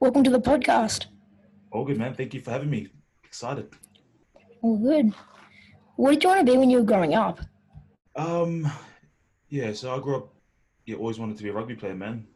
Welcome to the podcast. All good, man. Thank you for having me. Excited. All good. What did you want to be when you were growing up? Um, yeah. So I grew up. Yeah, always wanted to be a rugby player, man.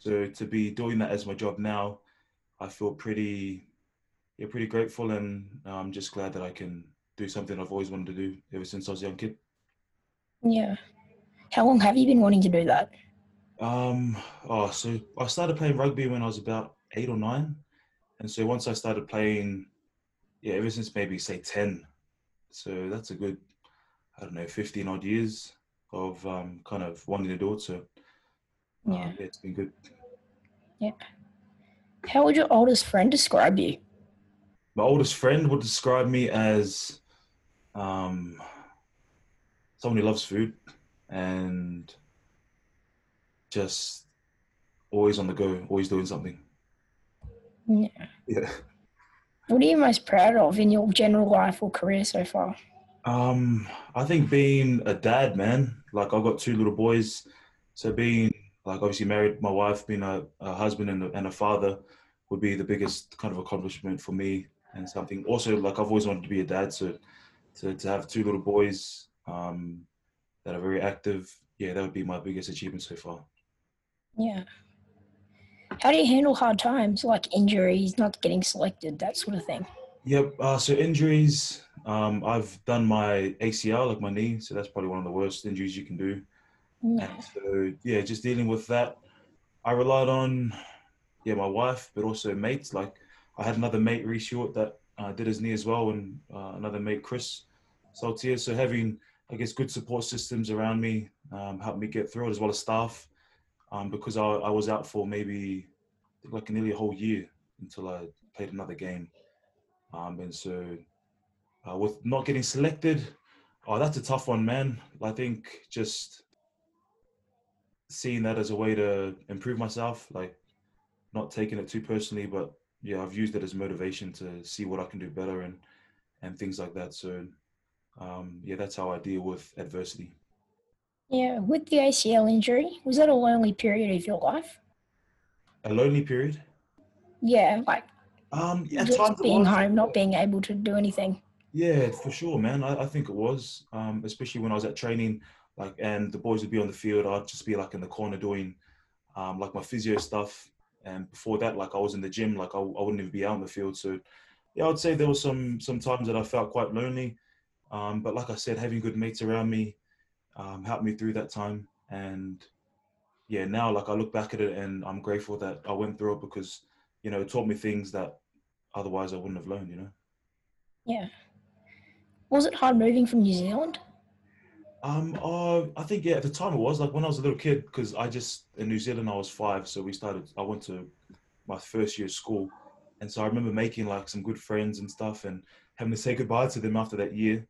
So to be doing that as my job now, I feel pretty, yeah, pretty grateful, and I'm just glad that I can do something I've always wanted to do ever since I was a young kid. Yeah. How long have you been wanting to do that? Um, oh, so I started playing rugby when I was about eight or nine, and so once I started playing, yeah, ever since maybe say ten, so that's a good, I don't know, fifteen odd years of um, kind of wanting to do it. So uh, Yeah. yeah, it's been good. Yeah. How would your oldest friend describe you? My oldest friend would describe me as um, someone who loves food and just always on the go, always doing something. Yeah. Yeah. What are you most proud of in your general life or career so far? Um, I think being a dad, man. Like I've got two little boys, so being like obviously married, my wife, being a, a husband and a, and a father would be the biggest kind of accomplishment for me, and something. Also, like I've always wanted to be a dad, so to to have two little boys um, that are very active, yeah, that would be my biggest achievement so far. Yeah. How do you handle hard times like injuries, not getting selected, that sort of thing? Yep. Uh, so injuries. Um, I've done my ACL, like my knee, so that's probably one of the worst injuries you can do. Yeah. And so yeah, just dealing with that. I relied on yeah my wife, but also mates. Like I had another mate, Reece Short, that uh, did his knee as well, and uh, another mate, Chris Saltier. So having I guess good support systems around me um, helped me get through it, as well as staff, um, because I, I was out for maybe like nearly a whole year until I played another game, um, and so uh, with not getting selected, oh that's a tough one, man. I think just seeing that as a way to improve myself, like not taking it too personally, but yeah, I've used it as motivation to see what I can do better and and things like that. So um, yeah, that's how I deal with adversity. Yeah. With the ACL injury, was that a lonely period of your life? A lonely period. Yeah, like Um, yeah, just times being home, not being able to do anything. Yeah, for sure, man. I, I think it was, um, especially when I was at training, like, and the boys would be on the field. I'd just be like in the corner doing, um, like my physio stuff. And before that, like I was in the gym, like I, I wouldn't even be out in the field. So, yeah, I'd say there was some some times that I felt quite lonely. Um, but like I said, having good mates around me um, helped me through that time. And yeah, now like I look back at it and I'm grateful that I went through it because, you know, it taught me things that otherwise I wouldn't have learned. You know. Yeah. Was it hard moving from New Zealand? Um, uh, I think yeah. At the time it was like when I was a little kid because I just in New Zealand I was five, so we started. I went to my first year of school, and so I remember making like some good friends and stuff, and having to say goodbye to them after that year.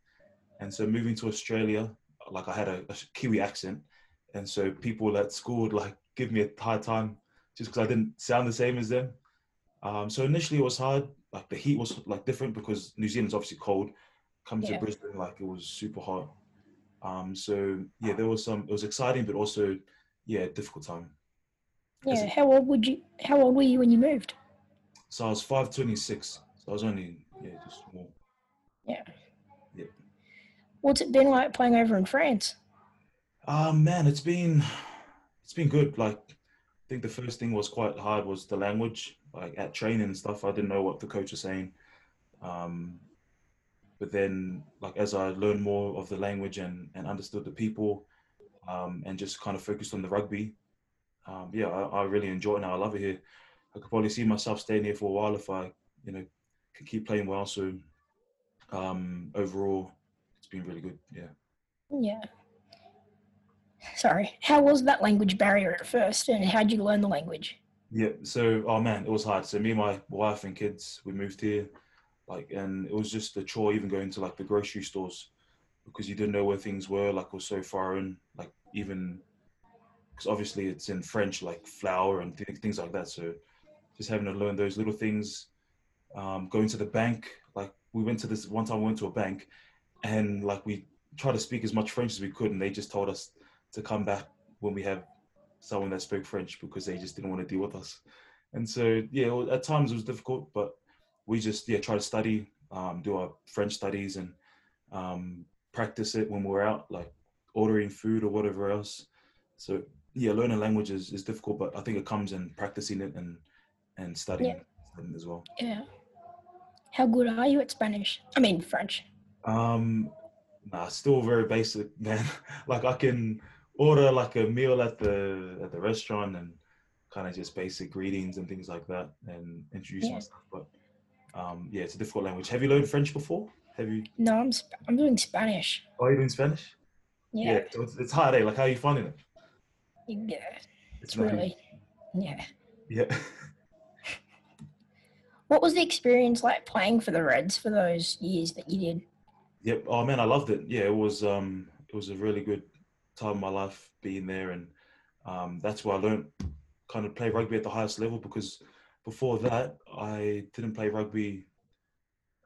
And so moving to Australia, like I had a, a Kiwi accent, and so people at school would like give me a hard time just because I didn't sound the same as them. Um, so initially it was hard. Like the heat was like different because New Zealand's obviously cold. Coming Yeah. to Brisbane, like it was super hot. Um, so yeah, there was some. It was exciting, but also yeah, difficult time. Yeah. How old would you? How old were you when you moved? So I was five twenty six. So I was only yeah, just small. What's it been like playing over in France? Um, man, it's been it's been good. Like I think the first thing was quite hard was the language. Like at training and stuff, I didn't know what the coach was saying. Um, but then like as I learned more of the language and and understood the people, um, and just kind of focused on the rugby, um, yeah, I, I really enjoy it now. I love it here. I could probably see myself staying here for a while if I, you know, could keep playing well. So um, overall, been really good. Yeah. Yeah. Sorry. How was that language barrier at first, and how did you learn the language? Yeah. So, oh man, it was hard. So me and my wife and kids, we moved here, like, and it was just a chore even going to like the grocery stores because you didn't know where things were. Like, it was so foreign. Like, even because obviously it's in French, like flour and th- things like that. So, just having to learn those little things. Um, going to the bank, like we went to this one time. We went to a bank, and like we tried to speak as much French as we could, and they just told us to come back when we have someone that spoke French because they just didn't want to deal with us. and so yeah, at times it was difficult, but we just yeah try to study, um, do our French studies, and um, practice it when we're out, like ordering food or whatever else. So yeah, learning languages is, is difficult, but I think it comes in practicing it and and studying it as well. Yeah. How good are you at Spanish? I mean French. Um, nah, still very basic, man. like I can order like a meal at the at the restaurant and kind of just basic greetings and things like that and introduce Yeah. myself. But um, yeah, it's a difficult language. Have you learned French before? Have you? No, I'm Sp- I'm doing Spanish. Are you doing Spanish? Yeah. so it's, it's hard, eh? Like, how are you finding it? Yeah. It's It's really. Yeah. Yeah. What was the experience like playing for the Reds for those years that you did? Yep. Oh man, I loved it. Yeah, it was um it was a really good time of my life being there and um that's where I learned kind of play rugby at the highest level because before that I didn't play rugby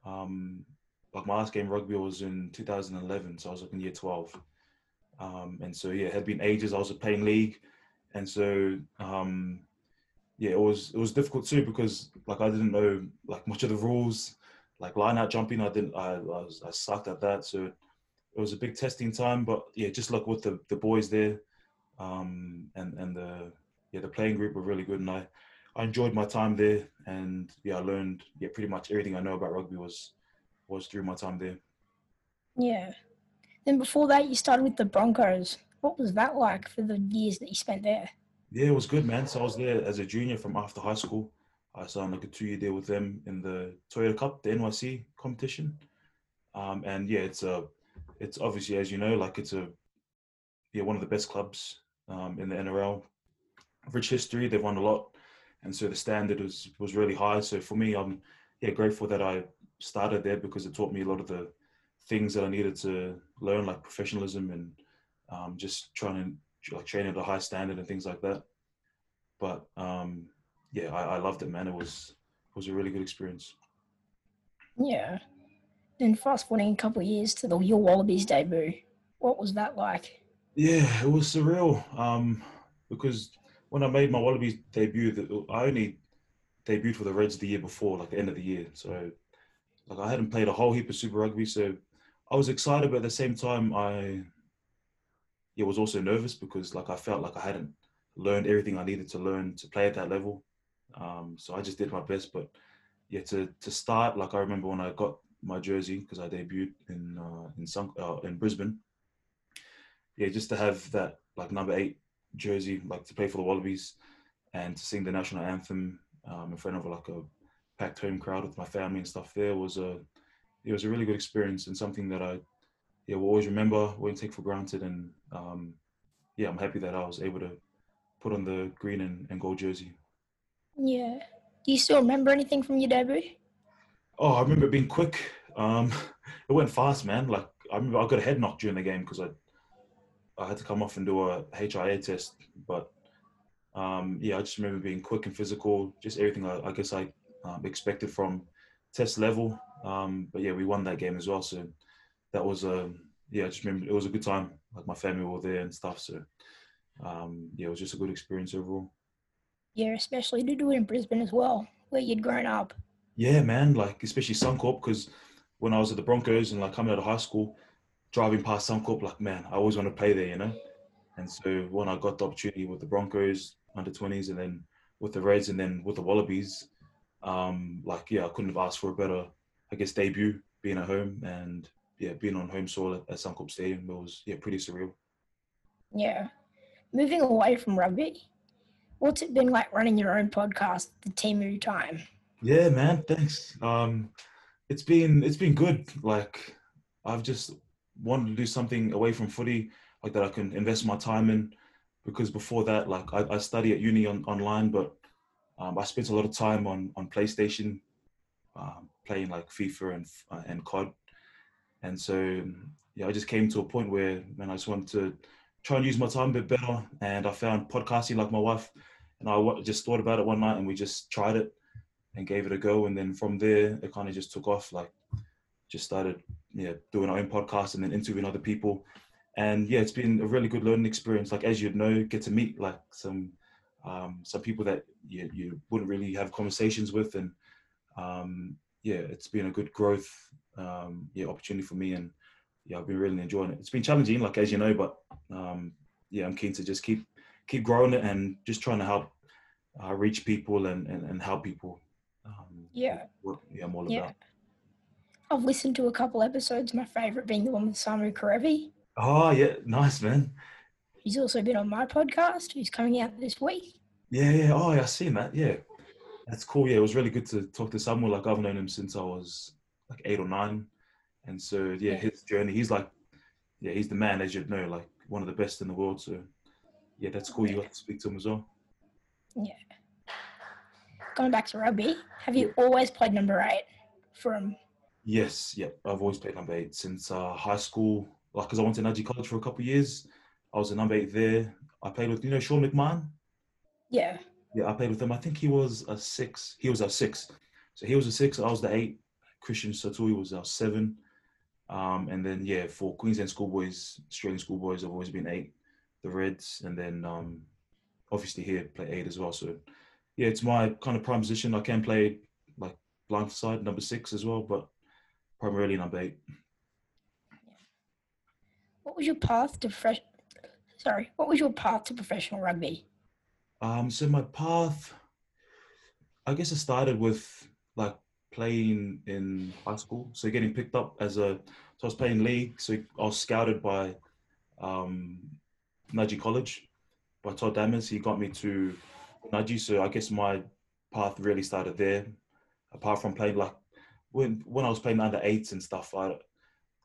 um like my last game rugby was in 2011 so I was like in year 12 um and so yeah it had been ages I was playing league and so um yeah it was it was difficult too because like I didn't know like much of the rules like line out jumping i didn't i, I was i sucked at that so it was a big testing time but yeah just like with the the boys there um and and the yeah the playing group were really good and i i enjoyed my time there and yeah i learned yeah pretty much everything i know about rugby was was through my time there Yeah. Then before that, you started with the Broncos. What was that like for the years that you spent there? yeah it was good man so i was there as a junior from after high school i signed like a two-year deal with them in the toyota cup the nyc competition um and yeah it's a it's obviously as you know like it's a yeah one of the best clubs um, in the NRL. Rich history, they've won a lot, and so the standard was was really high. So for me, I'm yeah grateful that I started there because it taught me a lot of the things that I needed to learn, like professionalism and um, just trying to like train at a high standard and things like that. But um, yeah, I, I loved it, man. It was it was a really good experience. Yeah. Then fast forwarding a couple of years to the Your Wallabies debut. What was that like? Yeah, it was surreal. Um, because when I made my Wallabies debut, I only debuted for the Reds the year before, like the end of the year. So, like I hadn't played a whole heap of Super Rugby, so I was excited, but at the same time, I yeah was also nervous because like I felt like I hadn't learned everything I needed to learn to play at that level. Um, so I just did my best, but yeah, to to start, like I remember when I got my jersey because I debuted in uh, in Sun- uh, in Brisbane. Yeah, just to have that like number eight jersey, like to play for the Wallabies, and to sing the national anthem um, in front of like a packed home crowd with my family and stuff. There was a it was a really good experience and something that I yeah will always remember, won't take for granted, and um, yeah, I'm happy that I was able to put on the green and, and gold jersey. Yeah. Do you still remember anything from your debut? Oh, I remember being quick. Um, it went fast, man. Like I remember I got a head knock during the game because I I had to come off and do a HIA test. But um, yeah, I just remember being quick and physical. Just everything I, I guess I um, expected from test level. Um, but yeah, we won that game as well. So that was a yeah. I just remember it was a good time. Like my family were there and stuff. So um, yeah, it was just a good experience overall. Yeah, especially to do it in Brisbane as well, where you'd grown up. Yeah, man. Like especially Suncorp, because when I was at the Broncos and like coming out of high school, driving past Suncorp, like man, I always want to play there, you know. And so when I got the opportunity with the Broncos under twenties, and then with the Reds, and then with the Wallabies, um, like yeah, I couldn't have asked for a better, I guess, debut being at home and yeah, being on home soil at, at Suncorp Stadium. It was yeah, pretty surreal. Yeah. Moving away from rugby, what's it been like running your own podcast, The Timu Time? Yeah, man. Thanks. Um, it's been it's been good. Like I've just wanted to do something away from footy, like that I can invest my time in. Because before that, like I, I study at uni on, online, but um, I spent a lot of time on on PlayStation, um, playing like FIFA and uh, and COD. And so yeah, I just came to a point where man, I just wanted to try and use my time a bit better. And I found podcasting like my wife, and I just thought about it one night, and we just tried it and gave it a go. And then from there, it kind of just took off. Like, just started, yeah, doing our own podcast and then interviewing other people. And yeah, it's been a really good learning experience. Like as you'd know, get to meet like some um, some people that you, you wouldn't really have conversations with, and um, yeah, it's been a good growth um, yeah opportunity for me, and yeah, I've been really enjoying it. It's been challenging, like as you know, but um, yeah, I'm keen to just keep keep growing it and just trying to help uh, reach people and, and, and help people. Um, Yeah. what yeah, I'm all Yeah. about. I've listened to a couple episodes, my favourite being the one with Samu Kerevi. Oh yeah, nice man. He's also been on my podcast, He's coming out this week. Yeah, yeah. Oh, yeah, I've seen that. Yeah, that's cool. Yeah, it was really good to talk to someone like I've known him since I was like eight or nine, and so yeah, his journey. He's like, yeah, he's the man as you'd know, like one of the best in the world. So yeah, that's cool. You got to speak to him as well. Yeah. Going back to rugby, have you always played number eight from Yes, yeah. I've always played number eight since uh, high school. Like, because I went to Nudgee College for a couple of years. I was a number eight there. I played with, you know, Sean McMahon? yeah, Yeah, I played with him. I think he was a six. He was a six. So he was a six. I was the eight. Christian Satui was our seven. Um, and then, yeah, for Queensland schoolboys, Australian schoolboys, I've always been eight, the Reds. And then um, obviously here, play eight as well. So, yeah, it's my kind of prime position. I can play like blind side, number six as well, but primarily number eight. what was your path to fresh? Sorry, what was your path to professional rugby? Um, so my path, I guess it started with like playing in high school. So getting picked up as a, so I was playing league. So I was scouted by um, Nudgee College by Todd Dammers. He got me to Nudgee. So I guess my path really started there. Apart from playing like when when I was playing under eights and stuff, I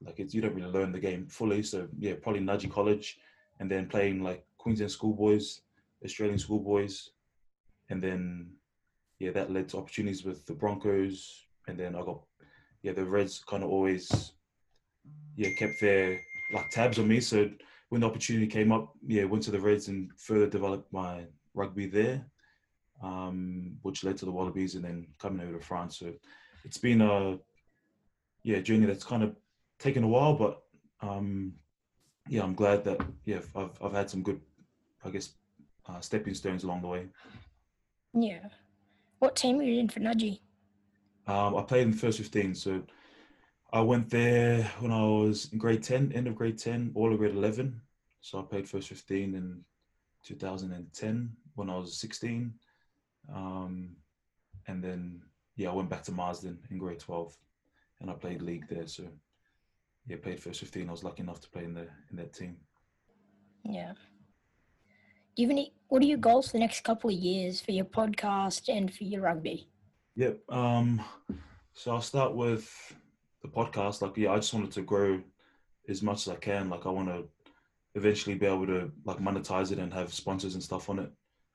like it's you don't really learn the game fully. So yeah, probably Nudgee College, and then playing like Queensland schoolboys. Australian schoolboys, and then yeah, that led to opportunities with the Broncos, and then I got yeah, the Reds kind of always yeah kept their like tabs on me. So when the opportunity came up, yeah, went to the Reds and further developed my rugby there, um, which led to the Wallabies, and then coming over to France. So it's been a yeah journey that's kind of taken a while, but um, yeah, I'm glad that yeah I've I've had some good I guess uh, stepping stones along the way. Yeah. What team were you in for Nudgee? Um, I played in the first 15, so I went there when I was in grade 10, end of grade 10, all of grade 11. So I played first 15 in 2010 when I was 16. Um, and then, yeah, I went back to Marsden in grade 12 and I played league there. So, yeah, played first 15. I was lucky enough to play in, the, in that team. Yeah. Do you have any? What are your goals for the next couple of years for your podcast and for your rugby? Yep. Um, so I'll start with the podcast. Like, yeah, I just wanted to grow as much as I can. Like, I want to eventually be able to like monetize it and have sponsors and stuff on it,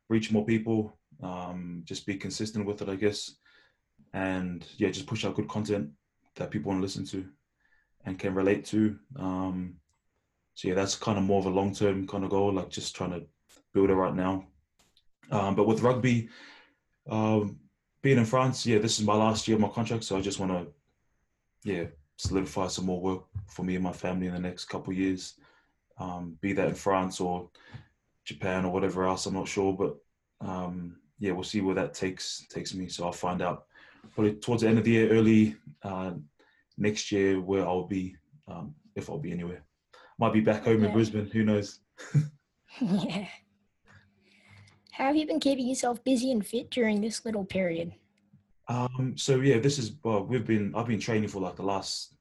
reach more people, um, just be consistent with it, I guess, and yeah, just push out good content that people want to listen to and can relate to. Um, so yeah, that's kind of more of a long term kind of goal, like just trying to build it right now. Um, but with rugby, um, being in France, yeah, this is my last year of my contract, so I just want to, yeah, solidify some more work for me and my family in the next couple of years. Um, be that in France or Japan or whatever else, I'm not sure, but um, yeah, we'll see where that takes takes me. So I'll find out probably towards the end of the year, early uh, next year, where I'll be, um, if I'll be anywhere. Might be back home in Brisbane. Who knows? yeah. How have you been keeping yourself busy and fit during this little period? Um, so yeah, this is well, we've been I've been training for like the last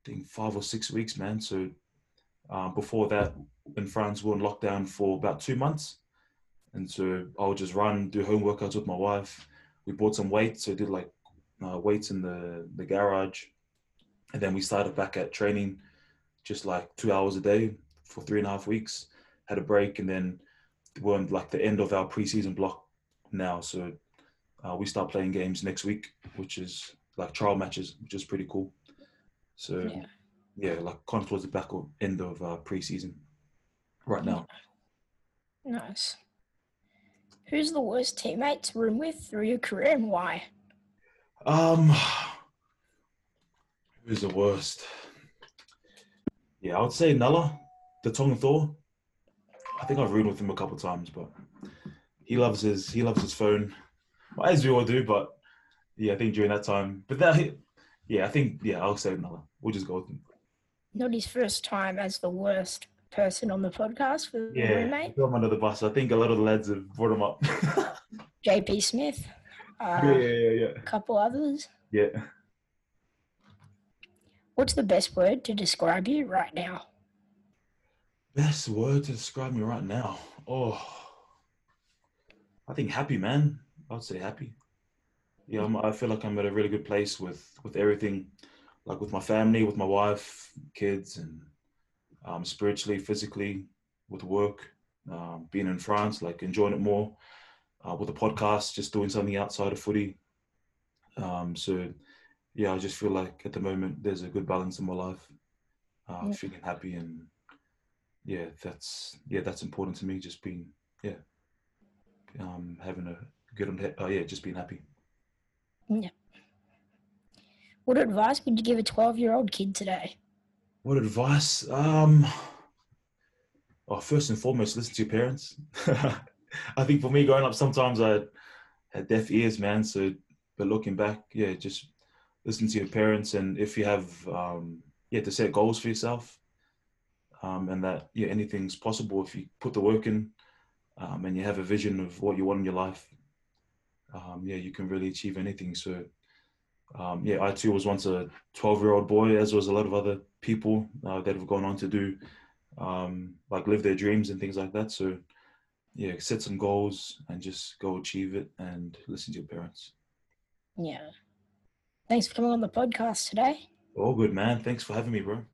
I think five or six weeks, man. So um, before that, in France, we were in lockdown for about two months, and so I'll just run, do home workouts with my wife. We bought some weights, so did like uh, weights in the the garage, and then we started back at training, just like two hours a day for three and a half weeks. Had a break, and then we're on like the end of our preseason block now. So uh, we start playing games next week, which is like trial matches, which is pretty cool. So Yeah. yeah, like kind of towards the back of end of uh, preseason right now. Nice. Who's the worst teammate to room with through your career and why? Um, who's the worst? Yeah, I would say Nala, the Tongan Thor. I think I've roomed with him a couple of times, but he loves his he loves his phone, well, as we all do. But yeah, I think during that time, but that yeah, I think yeah, I'll say another. We'll just go with him. Not his first time as the worst person on the podcast for the Yeah, roommate. him under the bus. I think a lot of the lads have brought him up. JP Smith, uh, yeah, yeah, yeah, yeah. a couple others. Yeah. What's the best word to describe you right now? Best word to describe me right now. Oh, I think happy, man. I would say happy. Yeah, I'm, I feel like I'm at a really good place with with everything, like with my family, with my wife, kids, and um, spiritually, physically, with work. Um, being in France, like enjoying it more. Uh, with the podcast, just doing something outside of footy. Um, so, yeah, I just feel like at the moment there's a good balance in my life. Uh, Yeah. Feeling happy and yeah, that's yeah, that's important to me. Just being yeah, um, having a good on uh, yeah, just being happy. Yeah. What advice would you give a 12 year old kid today? What advice? Um, oh, first and foremost, listen to your parents. I think for me, growing up, sometimes I had deaf ears, man. So, but looking back, yeah, just listen to your parents, and if you have, um, yeah, to set goals for yourself, um, and that yeah, anything's possible if you put the work in, um, and you have a vision of what you want in your life. Um, yeah, you can really achieve anything. So, um, yeah, I too was once a 12 year old boy, as was a lot of other people uh, that have gone on to do um, like live their dreams and things like that. So, yeah, set some goals and just go achieve it and listen to your parents. Yeah. Thanks for coming on the podcast today. All good, man. Thanks for having me, bro.